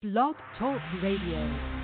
Blog Talk Radio.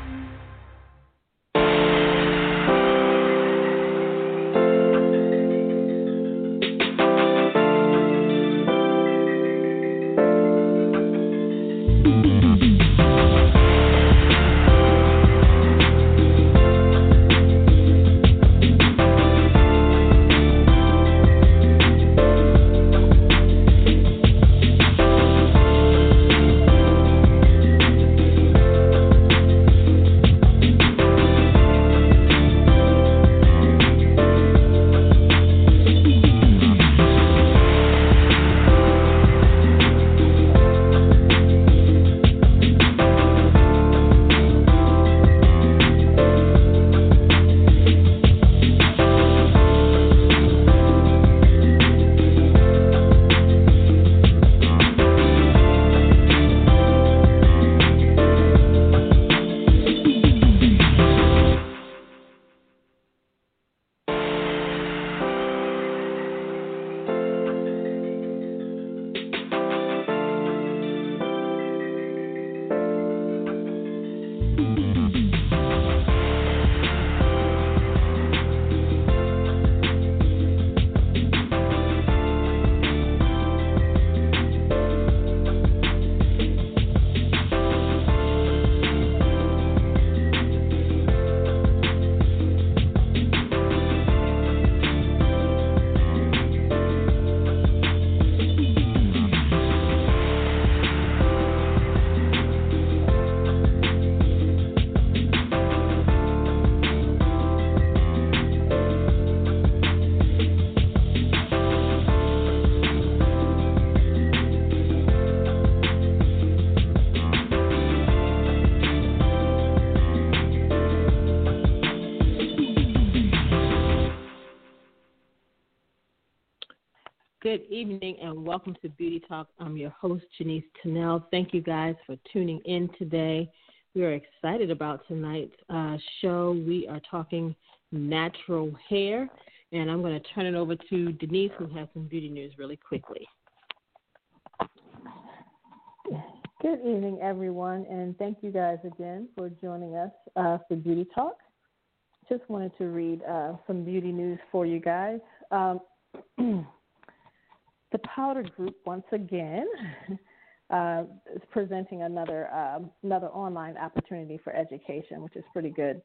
Evening and welcome to Beauty Talk. I'm your host, Janice Tennell. Thank you guys for tuning in today. We are excited about tonight's uh, show. We are talking natural hair, and I'm going to turn it over to Denise, who has some beauty news really quickly. Good evening, everyone, and thank you guys again for joining us uh, for Beauty Talk. Just wanted to read uh, some beauty news for you guys. Um, The Powder Group, once again, uh, is presenting another um, another online opportunity for education, which is pretty good.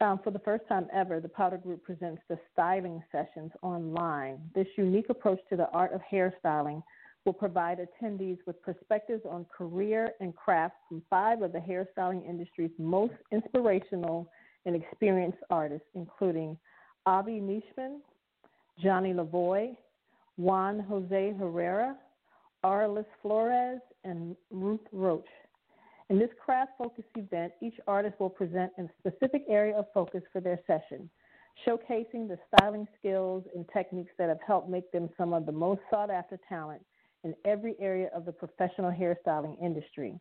Um, for the first time ever, the Powder Group presents the styling sessions online. This unique approach to the art of hairstyling will provide attendees with perspectives on career and craft from five of the hairstyling industry's most inspirational and experienced artists, including Avi Nishman, Johnny Lavoie, Juan Jose Herrera, Arlis Flores, and Ruth Roach. In this craft focused event, each artist will present a specific area of focus for their session, showcasing the styling skills and techniques that have helped make them some of the most sought after talent in every area of the professional hairstyling industry.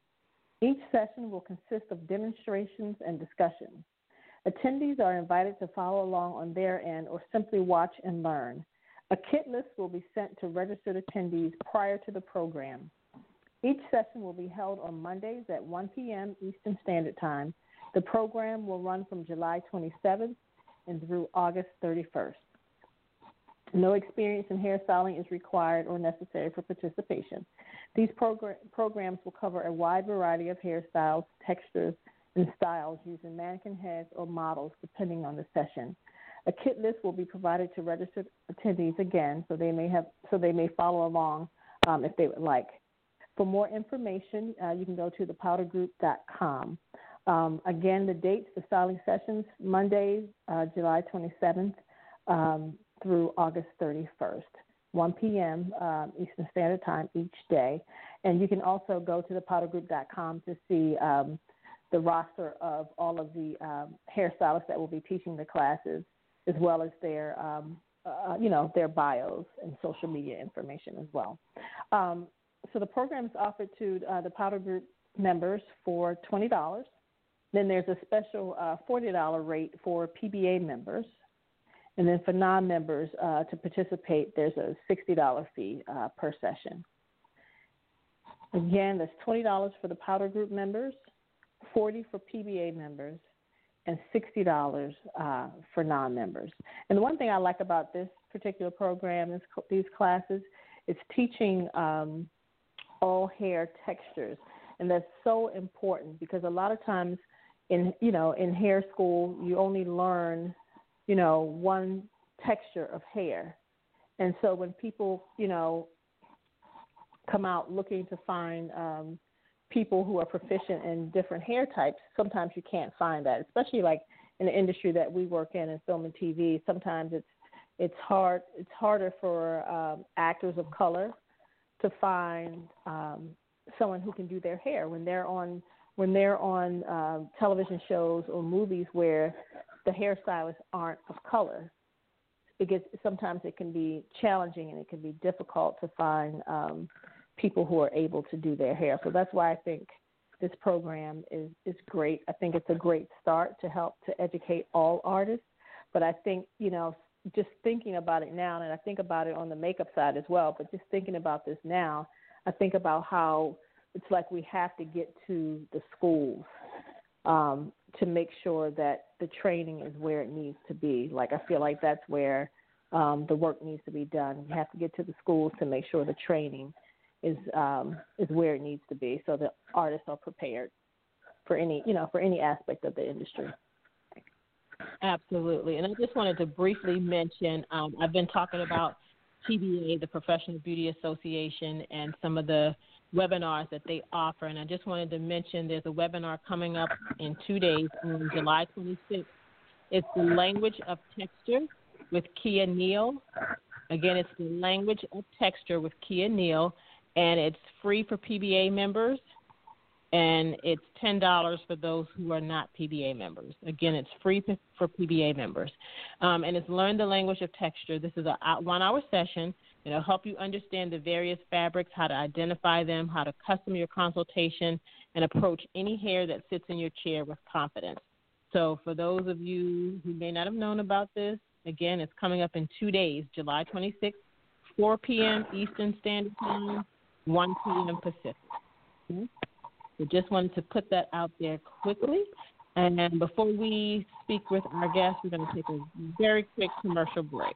Each session will consist of demonstrations and discussions. Attendees are invited to follow along on their end or simply watch and learn. A kit list will be sent to registered attendees prior to the program. Each session will be held on Mondays at 1 p.m. Eastern Standard Time. The program will run from July 27th and through August 31st. No experience in hairstyling is required or necessary for participation. These progr- programs will cover a wide variety of hairstyles, textures, and styles using mannequin heads or models depending on the session. A kit list will be provided to registered attendees again, so they may have so they may follow along um, if they would like. For more information, uh, you can go to thepowdergroup.com. Um, again, the dates for styling sessions Monday, uh, July 27th um, through August 31st, 1 p.m. Um, Eastern Standard Time each day. And you can also go to thepowdergroup.com to see um, the roster of all of the um, hairstylists that will be teaching the classes as well as their um, uh, you know their bios and social media information as well. Um, so the program is offered to uh, the Powder Group members for twenty dollars. Then there's a special uh, forty dollar rate for PBA members, and then for non-members uh, to participate, there's a sixty dollar fee uh, per session. Again, that's twenty dollars for the Powder Group members, 40 for PBA members, and $60 uh, for non-members. And the one thing I like about this particular program, is these classes, is teaching um, all hair textures, and that's so important because a lot of times in you know in hair school you only learn you know one texture of hair, and so when people you know come out looking to find um, people who are proficient in different hair types, sometimes you can't find that, especially like in the industry that we work in in film and TV. Sometimes it's it's hard it's harder for um, actors of color to find um, someone who can do their hair when they're on when they're on uh, television shows or movies where the hairstylists aren't of color. It gets sometimes it can be challenging and it can be difficult to find um, people who are able to do their hair. So that's why I think this program is is great. I think it's a great start to help to educate all artists. But I think you know just thinking about it now, and I think about it on the makeup side as well, but just thinking about this now, I think about how it's like we have to get to the schools um, to make sure that the training is where it needs to be. Like I feel like that's where um, the work needs to be done. You have to get to the schools to make sure the training is um, is where it needs to be, so the artists are prepared for any you know for any aspect of the industry. Absolutely. And I just wanted to briefly mention um, I've been talking about PBA, the Professional Beauty Association, and some of the webinars that they offer. And I just wanted to mention there's a webinar coming up in two days on July 26th. It's the language of texture with Kia Neal. Again, it's the language of texture with Kia Neal, and it's free for PBA members and it's ten dollars for those who are not PBA members. Again, it's free for PBA members, um, and it's learn the language of texture. This is a one-hour session. It'll help you understand the various fabrics, how to identify them, how to custom your consultation, and approach any hair that sits in your chair with confidence. So, for those of you who may not have known about this, again, it's coming up in two days, July 26th, 4 p.m. Eastern Standard Time, 1 p.m. Pacific. Okay? Just wanted to put that out there quickly. And before we speak with our guests, we're going to take a very quick commercial break.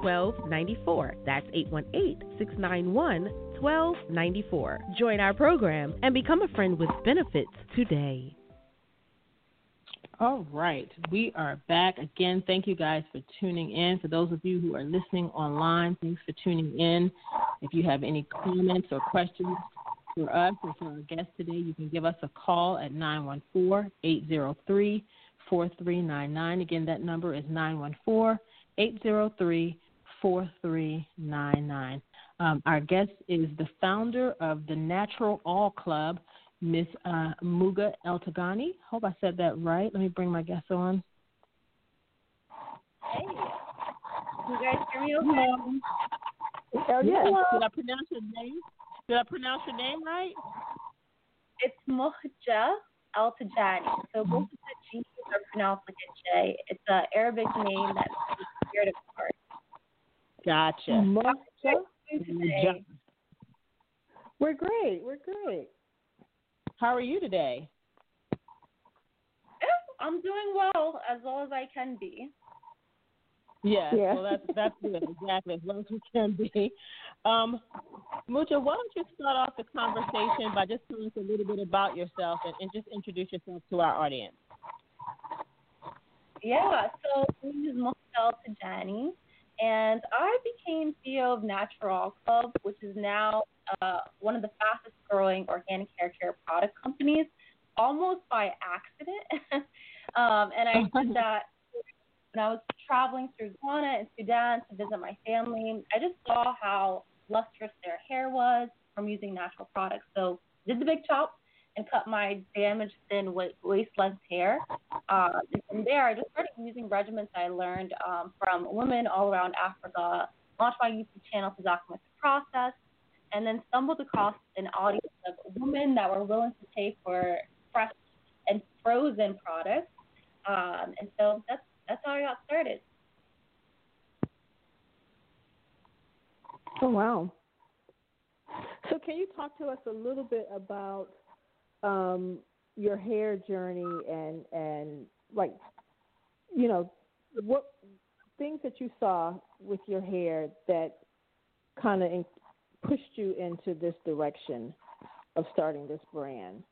1294. That's 818 691 1294. Join our program and become a friend with benefits today. All right, we are back again. Thank you guys for tuning in. For those of you who are listening online, thanks for tuning in. If you have any comments or questions for us or for our guest today, you can give us a call at 914 803 4399. Again, that number is 914 803 4399. Um, our guest is the founder of the Natural All Club, Miss uh, Muhga Eltigani. Hope I said that right. Let me bring my guest on. Hey, you guys hear me okay? Oh, yeah. Did I pronounce your name? Did I pronounce your name right? It's Muhga Eltigani. So both of the G's are pronounced like a J. It's an Arabic name that's weird apart. Gotcha. Gotcha. We're great. We're great. How are you today? I'm doing well, as well as I can be. Yes, yeah. well that's that's good, exactly, as well as we can be. Um, Muhga, why don't you start off the conversation by just telling us a little bit about yourself and, and just introduce yourself to our audience? Yeah, so my name is Muhga Eltigani, and I became CEO of NaturAll Club, which is now uh, one of the fastest growing organic hair care product companies, almost by accident. um, and I did that when I was traveling through Ghana and Sudan to visit my family. I just saw how lustrous their hair was from using natural products. So did the big chop and cut my damaged thin waist length hair. Uh, and from there, I just started using regimens I learned um, from women all around Africa. Launched my YouTube channel to document the process, and then stumbled across an audience of women that were willing to pay for fresh and frozen products. Um, and so that's that's how I got started. Oh wow! So can you talk to us a little bit about um, your hair journey and and like you know what things that you saw with your hair that kind of pushed you into this direction of starting this brand?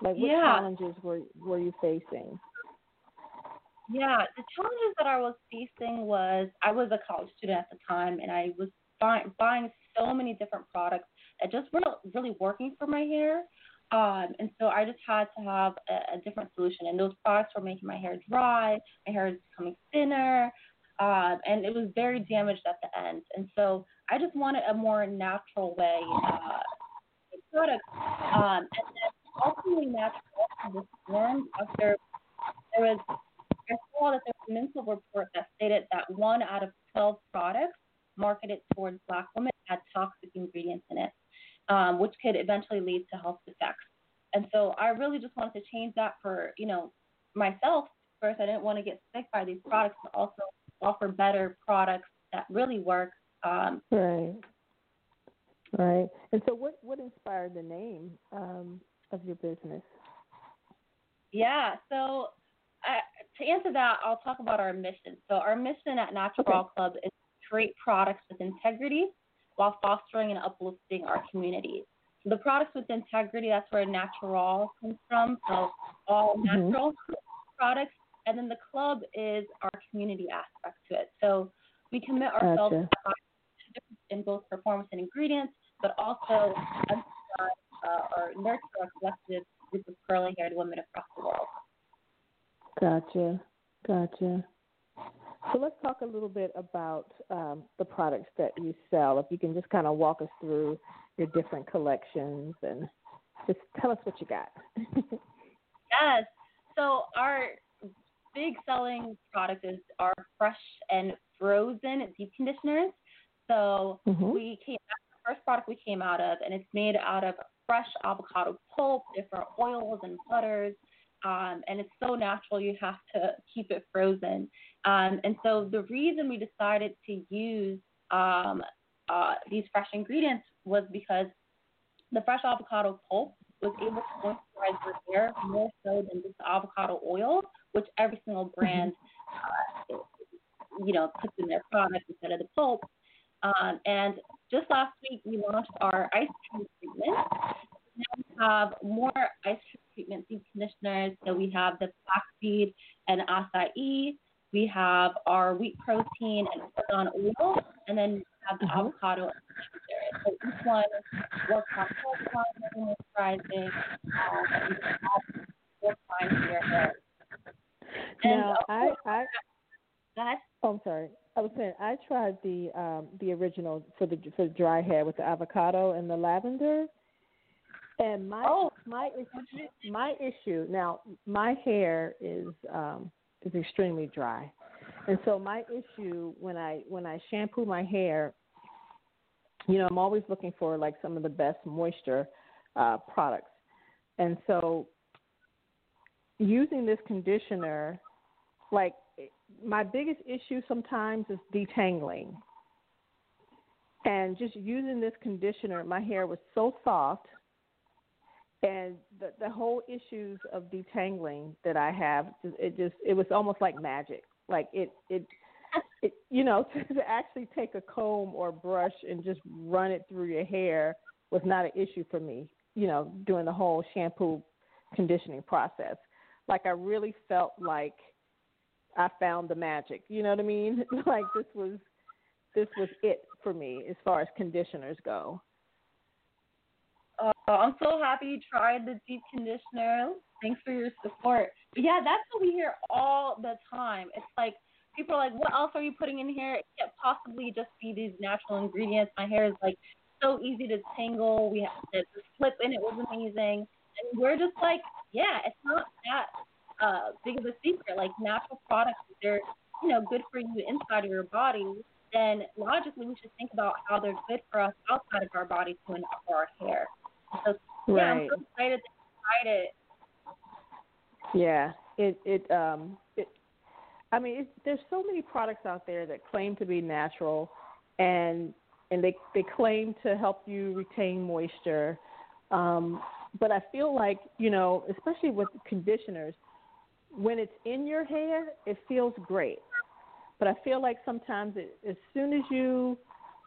Like what yeah. challenges were were you facing? Yeah, the challenges that I was facing was I was a college student at the time, and I was buying, buying so many different products that just weren't really working for my hair. Um, and so I just had to have a, a different solution. And those products were making my hair dry, my hair was becoming thinner, um, and it was very damaged at the end. And so I just wanted a more natural way uh, product. Um, and then ultimately, natural was born after there was I saw that there was a Mintel report that stated that one out of 12 products marketed towards black women had toxic ingredients in it, um, which could eventually lead to health effects. And so I really just wanted to change that for, you know, myself. First, I didn't want to get sick by these products, but also offer better products that really work. Um, right. Right. And so, what what inspired the name um, of your business? Yeah. So, uh, to answer that, I'll talk about our mission. So, our mission at NaturAll okay. Club is create products with integrity while fostering and uplifting our communities. So the products with integrity, that's where natural comes from. So all mm-hmm. natural products. And then the club is our community aspect to it. So we commit ourselves gotcha. in both performance and ingredients, but also uh, or nurture our collective group of curly haired women across the world. Gotcha. Gotcha. So let's talk a little bit about um, the products that you sell. If you can just kind of walk us through your different collections and just tell us what you got. yes. So our big selling product is our fresh and frozen deep conditioners. So mm-hmm. we came that's the first product we came out of, and it's made out of fresh avocado pulp, different oils and butters, um, and it's so natural you have to keep it frozen. Um, and so the reason we decided to use um, uh, these fresh ingredients was because the fresh avocado pulp was able to moisturize your hair more so than just avocado oil, which every single mm-hmm. brand, uh, you know, puts in their product instead of the pulp. Um, and just last week, we launched our ice cream treatment. Now we have more ice cream treatment deep conditioners. So we have the flaxseed and acai. We have our wheat protein and argan oil, and then we have the mm-hmm. avocado. So each one works on moisturizing, um, four times your hair. Now, I, I, go ahead. Oh, I'm sorry. I was saying I tried the um, the original for the for the dry hair with the avocado and the lavender, and my oh. my my issue now my hair is um is extremely dry. And so my issue when I when I shampoo my hair, you know, I'm always looking for like some of the best moisture uh products. And so using this conditioner like my biggest issue sometimes is detangling. And just using this conditioner, my hair was so soft and the the whole issues of detangling that I have, it just it was almost like magic. Like it it it you know to actually take a comb or brush and just run it through your hair was not an issue for me. You know, during the whole shampoo conditioning process. like I really felt like I found the magic. You know what I mean? like this was this was it for me as far as conditioners go. Uh, I'm so happy you tried the deep conditioner. Thanks for your support. But yeah, that's what we hear all the time. It's like people are like, "What else are you putting in here? It can't possibly just be these natural ingredients." My hair is like so easy to tangle. We have the, slip in it was amazing, and we're just like, "Yeah, it's not that uh, big of a secret. Like natural products, they're you know good for you inside of your body. Then logically, we should think about how they're good for us outside of our body too, and for our hair." So yeah. I'm so excited that you tried it. Yeah, it it um it. I mean, it, there's so many products out there that claim to be natural, and and they they claim to help you retain moisture. Um, but I feel like you know, especially with conditioners, when it's in your hair, it feels great. But I feel like sometimes it, as soon as you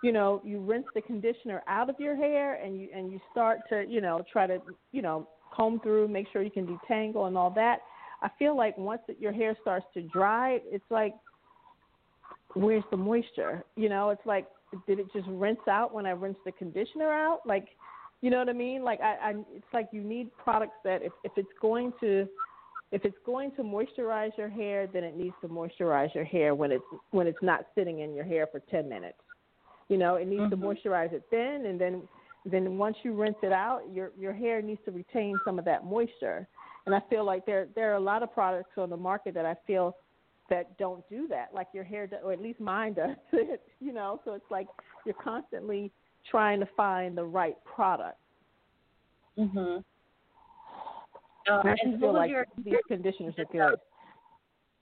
you know, you rinse the conditioner out of your hair and you and you start to, you know, try to, you know, comb through, make sure you can detangle and all that. I feel like once it, your hair starts to dry, it's like where's the moisture? You know, it's like did it just rinse out when I rinsed the conditioner out? Like, you know what I mean? Like I, I it's like you need products that if if it's going to if it's going to moisturize your hair, then it needs to moisturize your hair when it's when it's not sitting in your hair for 10 minutes. You know, it needs mm-hmm. to moisturize it then, and then then once you rinse it out, your your hair needs to retain some of that moisture. And I feel like there there are a lot of products on the market that I feel that don't do that. Like your hair, does, or at least mine does. you know, so it's like you're constantly trying to find the right product. Mhm. Uh, I just feel like your, these conditioners are good.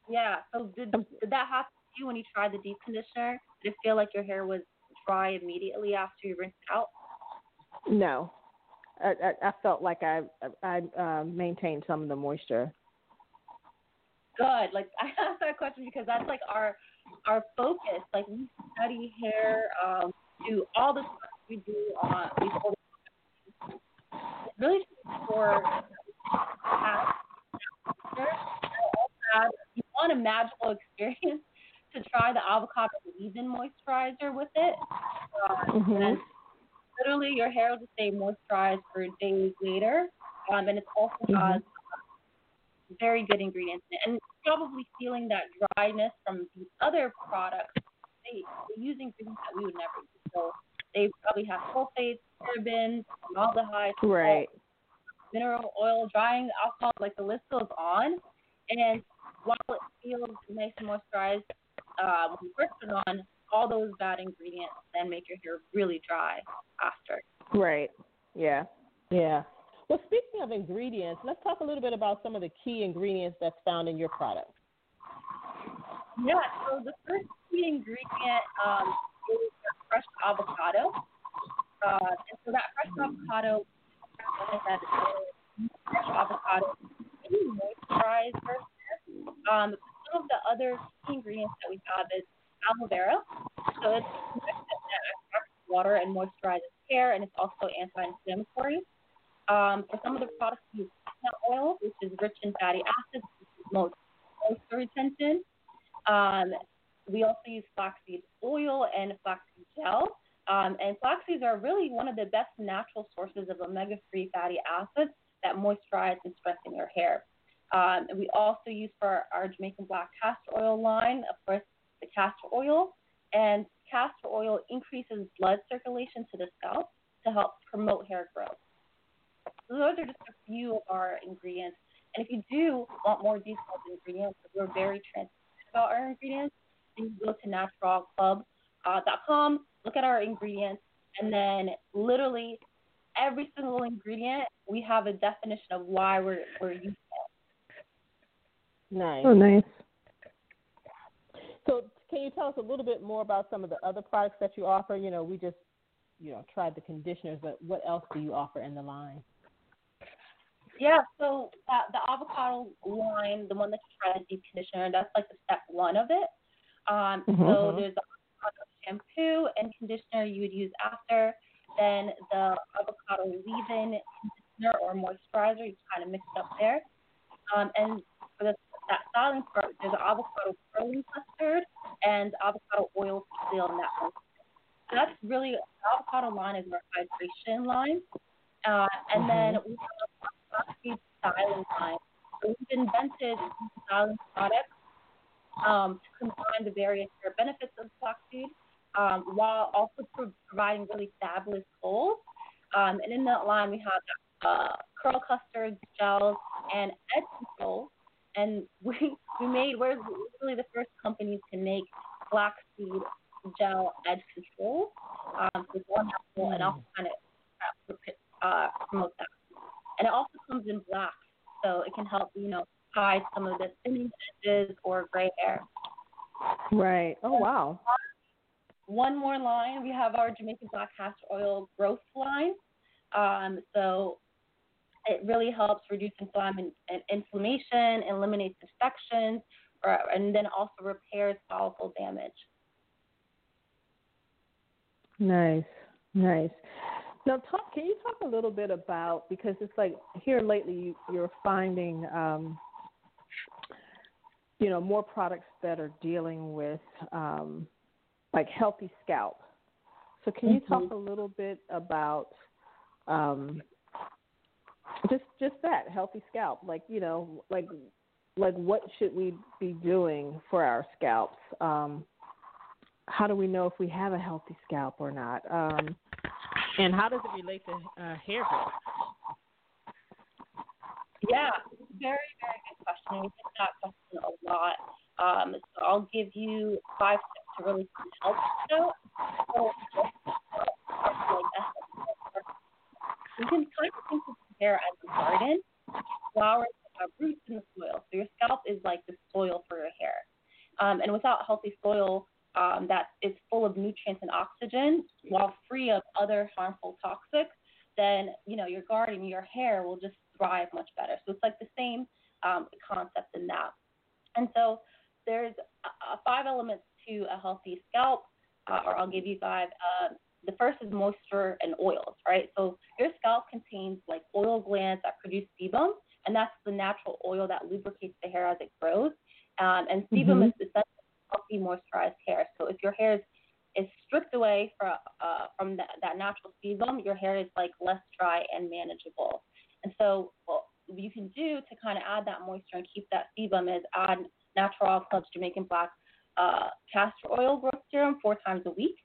Yeah. So did did that happen to you when you tried the deep conditioner? Did it feel like your hair was dry immediately after you rinse it out? No, I, I, I felt like I I uh, maintained some of the moisture. Good. Like I asked that question because that's like our our focus. Like we study hair, um, do all the stuff we do on before. Really for you want a magical experience to try the avocado leave-in moisturizer with it. Uh, mm-hmm. And literally, your hair will just stay moisturized for days later. Um, and it also mm-hmm. has very good ingredients in it. And probably feeling that dryness from these other products, they, they use ingredients that we would never use. So they probably have sulfates, parabens, formaldehyde, right. Salt, mineral oil, drying alcohol, like the list goes on. And while it feels nice and moisturized, uh, when you first put on, all those bad ingredients then make your hair really dry after. Right. Yeah. Yeah. Well, speaking of ingredients, let's talk a little bit about some of the key ingredients that's found in your product. Yeah. So the first key ingredient um, is fresh avocado. Uh, and so that fresh avocado, like I said, fresh avocado, moisturizer. Um, some of the other ingredients that we have is aloe vera. So it's water and moisturizes hair, and it's also anti-inflammatory. Um, for some of the products, we use coconut oil, which is rich in fatty acids, which is most moisture retention. Um, we also use flaxseed oil and flaxseed gel. Um, and flax seeds are really one of the best natural sources of omega-3 fatty acids that moisturize and strengthen your hair. Um, and we also use for our Jamaican black castor oil line, of course, the castor oil. And castor oil increases blood circulation to the scalp to help promote hair growth. So those are just a few of our ingredients. And if you do want more detailed ingredients, we're very transparent about our ingredients. You go to naturallclub.com, look at our ingredients, and then literally every single ingredient, we have a definition of why we're, we're using Nice. Oh, nice. So, can you tell us a little bit more about some of the other products that you offer? You know, we just, you know, tried the conditioners, but what else do you offer in the line? Yeah, so uh, the avocado line, the one that you try the deep conditioner, that's like the step one of it. Um, mm-hmm. So there's the avocado shampoo and conditioner you would use after. Then the avocado leave-in conditioner or moisturizer, you kind of mix it up there. Um, and for the, that styling part, there's an avocado curling custard and avocado oil seal in that one. So that's really the avocado line is our hydration line. Uh, and mm-hmm. then we have a styling line. So we've invented styling products um, to combine the various benefits of flaxseed um, while also pro- providing really fabulous goals. Um, and in that line, we have uh, curl custards, gels, and edge control. And we, we made, we're really the first companies to make flaxseed gel edge control. Um, it's all natural and also kind of uh, promote that. And it also comes in black, so it can help, you know, hide some of the thinning edges or gray hair. Right. Oh, wow. One more line. We have our Jamaican Black Castor Oil Growth line. Um, so it really helps reduce inflammation, inflammation eliminates infections, or, and then also repairs follicle damage. Nice, nice. Now, talk. Can you talk a little bit about because it's like here lately you, you're finding, um, you know, more products that are dealing with um, like healthy scalp. So, can you talk mm-hmm. a little bit about um, just just that healthy scalp? Like you know, like like what should we be doing for our scalps? Um, how do we know if we have a healthy scalp or not? Um, and how does it relate to uh, hair growth? Yeah, very, very good question. We get that question a lot. Um, so I'll give you five tips to really help you. So, you can kind of think of hair as a garden. Flowers have roots in the soil. So your scalp is like the soil for your hair. Um, and without healthy soil, um, that is full of nutrients and oxygen while free of other harmful toxics, then you know your garden, your hair will just thrive much better. So it's like the same um, concept in that. And so there's uh, five elements to a healthy scalp, uh, or I'll give you five. Uh, the first is moisture and oils, right? So your scalp contains like oil glands that produce sebum, and that's the natural oil that lubricates the hair as it grows. Um, and sebum mm-hmm. is essentially healthy moisturized hair. So if your hair is, is stripped away from uh, from that, that natural sebum, your hair is like less dry and manageable. And so what you can do to kind of add that moisture and keep that sebum is add NaturAll Club's Jamaican Black uh, castor oil growth serum four times a week.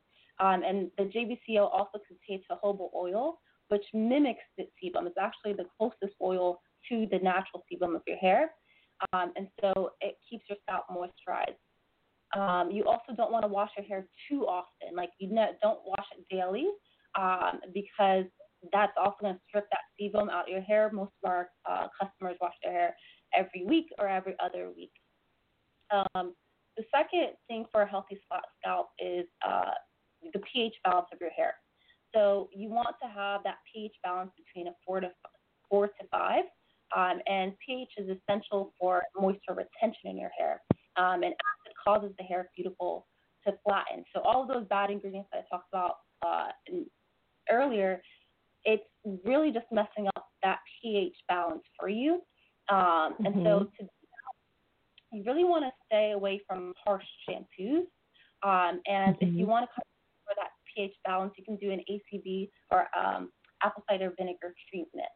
Um, and the JBCO also contains jojoba oil, which mimics the sebum. It's actually the closest oil to the natural sebum of your hair. Um, and so it keeps your scalp moisturized. Um, you also don't want to wash your hair too often. Like you know, don't wash it daily um, because that's also going to strip that sebum out of your hair. Most of our uh, customers wash their hair every week or every other week. Um, the second thing for a healthy scalp is uh, the pH balance of your hair. So you want to have that pH balance between a four to four to five, um, and pH is essential for moisture retention in your hair. Um, and acid causes the hair cuticle to flatten. So all of those bad ingredients that I talked about uh, earlier, it's really just messing up that pH balance for you. Um, and mm-hmm. so to you really want to stay away from harsh shampoos. Um, and mm-hmm. if you mm-hmm. want to pH balance, you can do an ACV or um, apple cider vinegar treatment.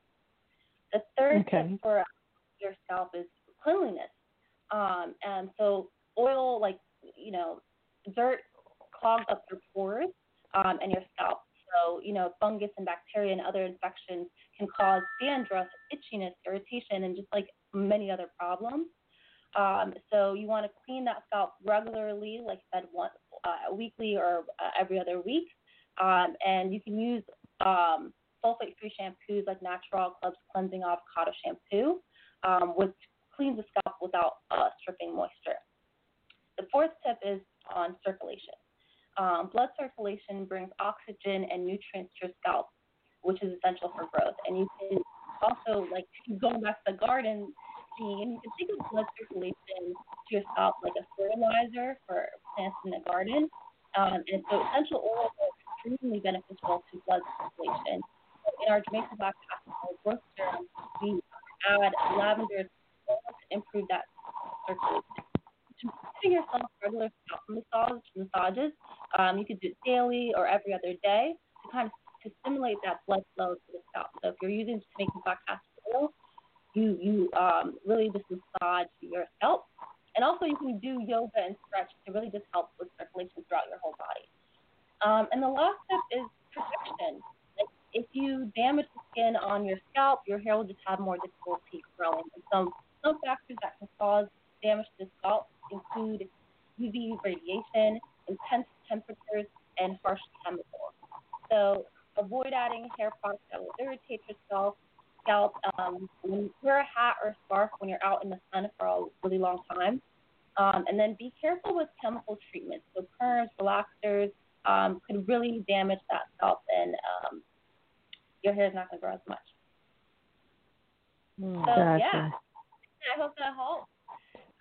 The third okay. tip for your scalp is cleanliness. Um, and so oil, like, you know, dirt clogs up your pores um, and your scalp. So, you know, fungus and bacteria and other infections can cause dandruff, itchiness, irritation, and just like many other problems. Um, so you want to clean that scalp regularly, like I said, once uh, weekly or uh, every other week. Um, and you can use um, sulfate-free shampoos like NaturAll Club's Cleansing Avocado Shampoo, um, which cleans the scalp without uh, stripping moisture. The fourth tip is on circulation. Um, blood circulation brings oxygen and nutrients to your scalp, which is essential for growth. And you can also, like, going back to the garden, and you can think of blood circulation to scalp like a fertilizer for plants in the garden. Um, and so essential oils are extremely beneficial to blood circulation. In our Jamaican Black Castor growth serum, we add lavender to improve that circulation. Giving yourself regular massage, massages, um, you could do it daily or every other day to kind of to stimulate that blood flow to the scalp. So if you're using to make black castor oil, you you um, really just massage your scalp, and also you can do yoga and stretch to really just help with circulation throughout your whole body. Um, and the last step is protection. If you damage the skin on your scalp, your hair will just have more difficulty growing. And some some factors that can cause damage to the scalp include UV radiation, intense temperatures, and harsh chemicals. So avoid adding hair products that will irritate your scalp. Scalp. Um, wear a hat or a scarf when you're out in the sun for a really long time. Um, and then be careful with chemical treatments. So perms, relaxers um, could really damage that scalp, and um, your hair is not going to grow as much. Mm, so gotcha. yeah, I hope that helps.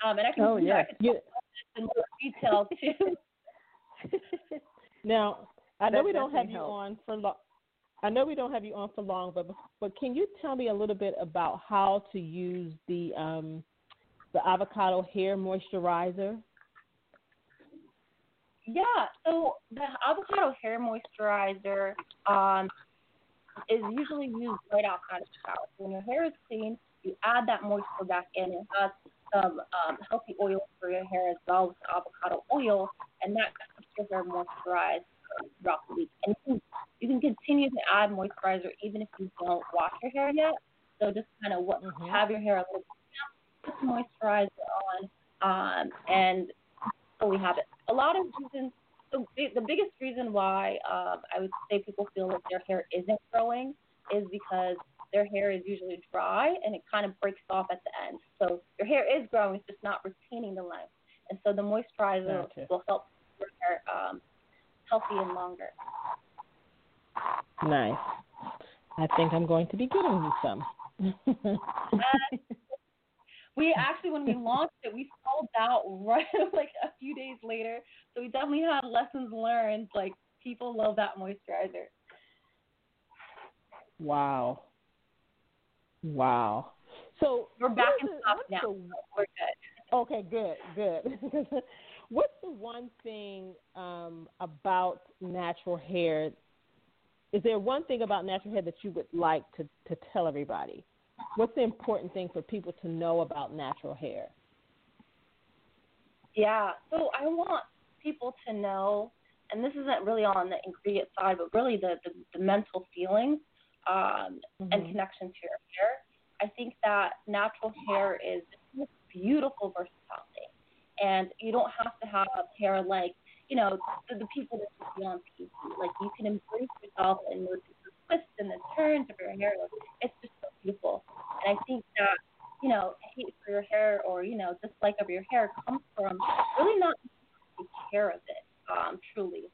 Um, and I can oh, yeah. I can talk in more detail too. now, I know That we don't have you on for long. I know we don't have you on for long, but but can you tell me a little bit about how to use the um, the avocado hair moisturizer? Yeah, so the avocado hair moisturizer um, is usually used right outside of the shower. When your hair is clean, you add that moisture back in. It has some um, healthy oil for your hair as well with avocado oil, and that keeps your hair moisturized throughout the week. And you can, you can continue to add moisturizer even if you don't wash your hair yet. So just kind of what, Mhm. have your hair a little put moisturizer on, um, and so we have it. A lot of reasons. The, the biggest reason why um, I would say people feel like their hair isn't growing is because their hair is usually dry and it kind of breaks off at the end. So your hair is growing, it's just not retaining the length. And so the moisturizer Gotcha. will help your hair um, healthy and longer. Nice. I think I'm going to be getting you some. We actually, when we launched it, we sold out right like a few days later. So we definitely had lessons learned. Like people love that moisturizer. wow. Wow. So We're back in stock now. the- We're good. Okay, good, good. What's the one thing um, about natural hair? Is there one thing about natural hair that you would like to, to tell everybody? What's the important thing for people to know about natural hair? Yeah. So I want people to know, and this isn't really on the ingredient side, but really the the, the mental feelings um, and Mhm. connection to your hair. I think that natural hair is beautiful versatility, and you don't have to have hair like you know the, the people that you see on TV. Like you can embrace yourself and notice the twists and the turns of your hair. It's just so beautiful, and I think that you know hate for your hair or you know dislike of your hair comes from really not taking care of it um, truly.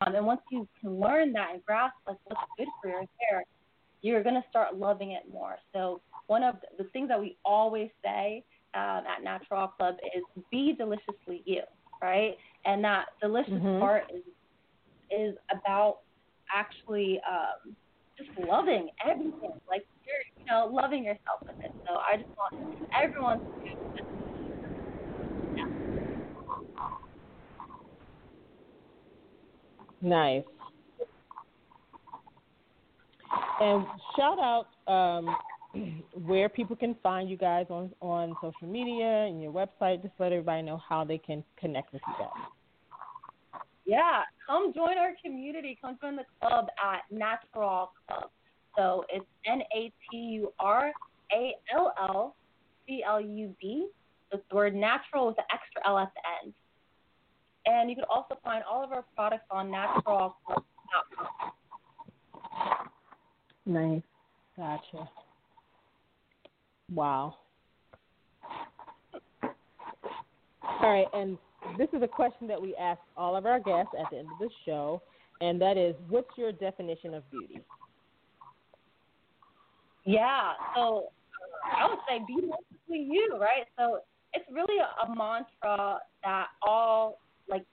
Um, and once you can learn that and grasp like what's good for your hair, you're gonna start loving it more. So one of the things that we always say um, at NaturAll Club is be deliciously you, right? And that delicious Mhm. part is is about actually um, just loving everything, like you're you know loving yourself with it. So I just want everyone to just Nice. And shout out um, where people can find you guys on, on social media and your website. Just let everybody know how they can connect with you guys. Yeah, come join our community. Come join the club at NaturAll Club. So it's N A T U R A L L C L U B. The word natural with the extra L at the end. And you can also find all of our products on naturallclub.com. Nice. Gotcha. Wow. All right, and this is a question that we ask all of our guests at the end of the show, and that is, what's your definition of beauty? Yeah, so I would say be mostly you, right? So it's really a, mantra that all like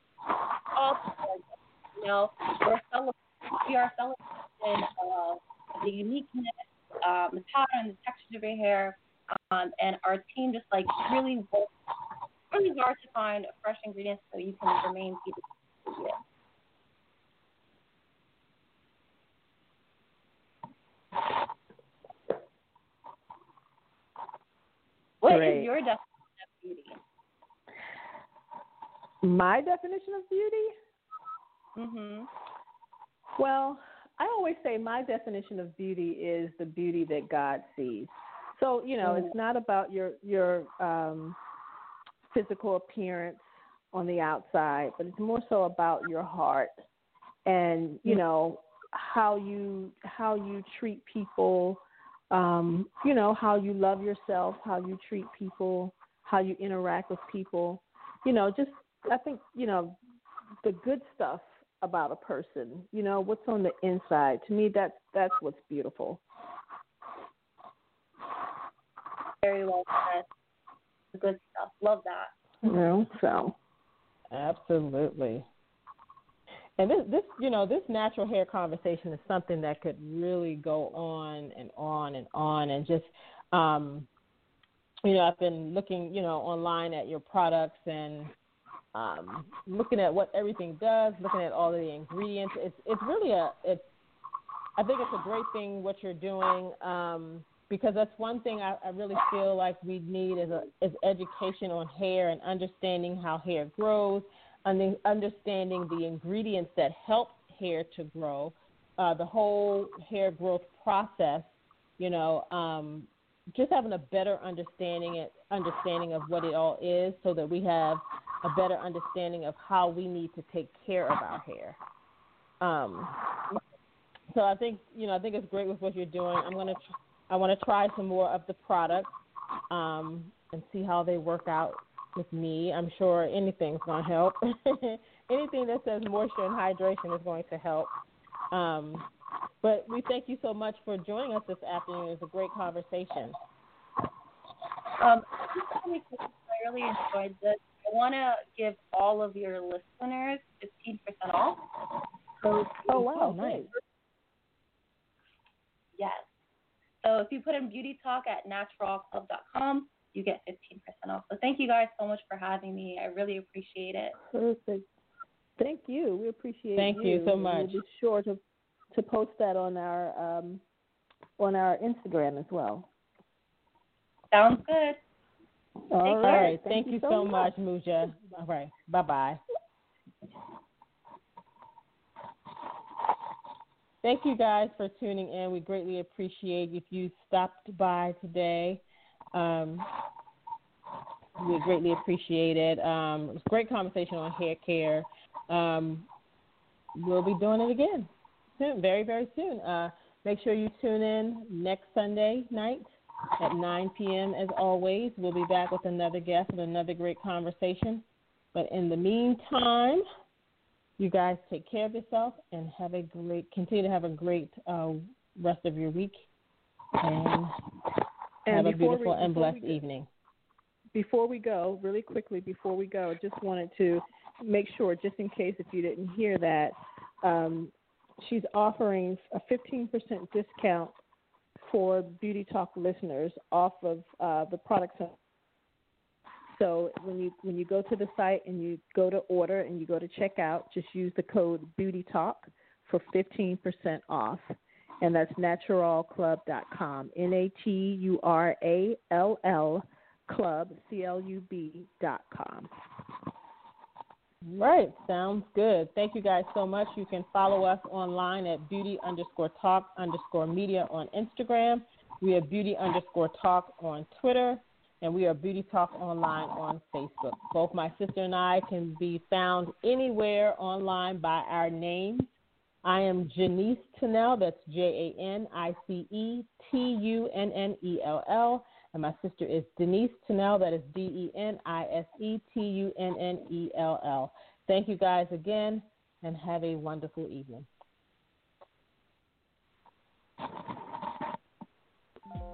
all you know we're celebrating, we are celebrating uh, the uniqueness, um, the pattern, the texture of your hair, Um, and our team just like really works really hard to find fresh ingredients so you can remain vegan. What Great. is your definition of beauty? My definition of beauty? Mhm. Well, I always say my definition of beauty is the beauty that God sees. So you know, mm. it's not about your your um, physical appearance on the outside, but it's more so about your heart and you mm. know how you how you treat people um, you know, how you love yourself, how you treat people, how you interact with people. You know, just I think, you know, the good stuff about a person, you know, what's on the inside. To me that's that's what's beautiful. Very well said. Good stuff. Love that. You know, so absolutely. And this, this, you know, this natural hair conversation is something that could really go on and on and on, and just, um, you know, I've been looking, you know, online at your products and um, looking at what everything does, looking at all of the ingredients. It's, it's really a, it's, I think it's a great thing what you're doing. Um, because that's one thing I, I really feel like we need is a is education on hair and understanding how hair grows, and understanding the ingredients that help hair to grow, uh, the whole hair growth process, you know, um, just having a better understanding understanding of what it all is, so that we have a better understanding of how we need to take care of our hair. Um, so I think you know I think it's great with what you're doing. I'm gonna tr- I want to try some more of the products um, and see how they work out with me. I'm sure anything's going to help. Anything that says moisture and hydration is going to help. Um, but we thank you so much for joining us this afternoon. It was a great conversation. Um, I really enjoyed this. I want to give all of your listeners 15% off. So, oh, wow, nice. Yes. So if you put in Beauty Talk at naturallclub.com, you get 15% off. So thank you guys so much for having me. I really appreciate it. Perfect. Thank you. We appreciate Thank you, so much. We'll be sure to to post that on our um, on our Instagram as well. Sounds good. All right. Thank, Thank, you, so much, Muhga. All right. Bye bye. Thank you guys for tuning in. We greatly appreciate if you stopped by today. Um, we greatly appreciate it. Um, it was a great conversation on hair care. Um, we'll be doing it again soon, very, very soon. Uh, make sure you tune in next Sunday night at 9 p.m. As always, we'll be back with another guest and another great conversation. But in the meantime, you guys take care of yourself and have a great, continue to have a great uh, rest of your week. And and Have a beautiful we, and blessed evening. Before we go, really quickly, before we go, I just wanted to make sure, just in case if you didn't hear that, um, she's offering a 15% discount for Beauty Talk listeners off of uh, the products. So when you when you go to the site and you go to order and you go to checkout, just use the code Beauty Talk for 15% off and that's naturallclub.com. N A T U R A L L club, C L U B dot com. Right, sounds good. Thank you guys so much. You can follow us online at beauty underscore talk underscore media on Instagram. We have beauty underscore talk on Twitter, and we are Beauty Talk Online on Facebook. Both my sister and I can be found anywhere online by our names I am Janice Tunnell. That's J A N I C E T U N N E L L. And my sister is Denise Tunnell. That is D E N I S E T U N N E L L. Thank you guys again and have a wonderful evening.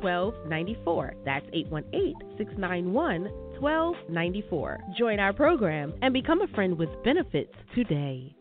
1294. That's 818 691 1294. Join our program and become a friend with benefits today.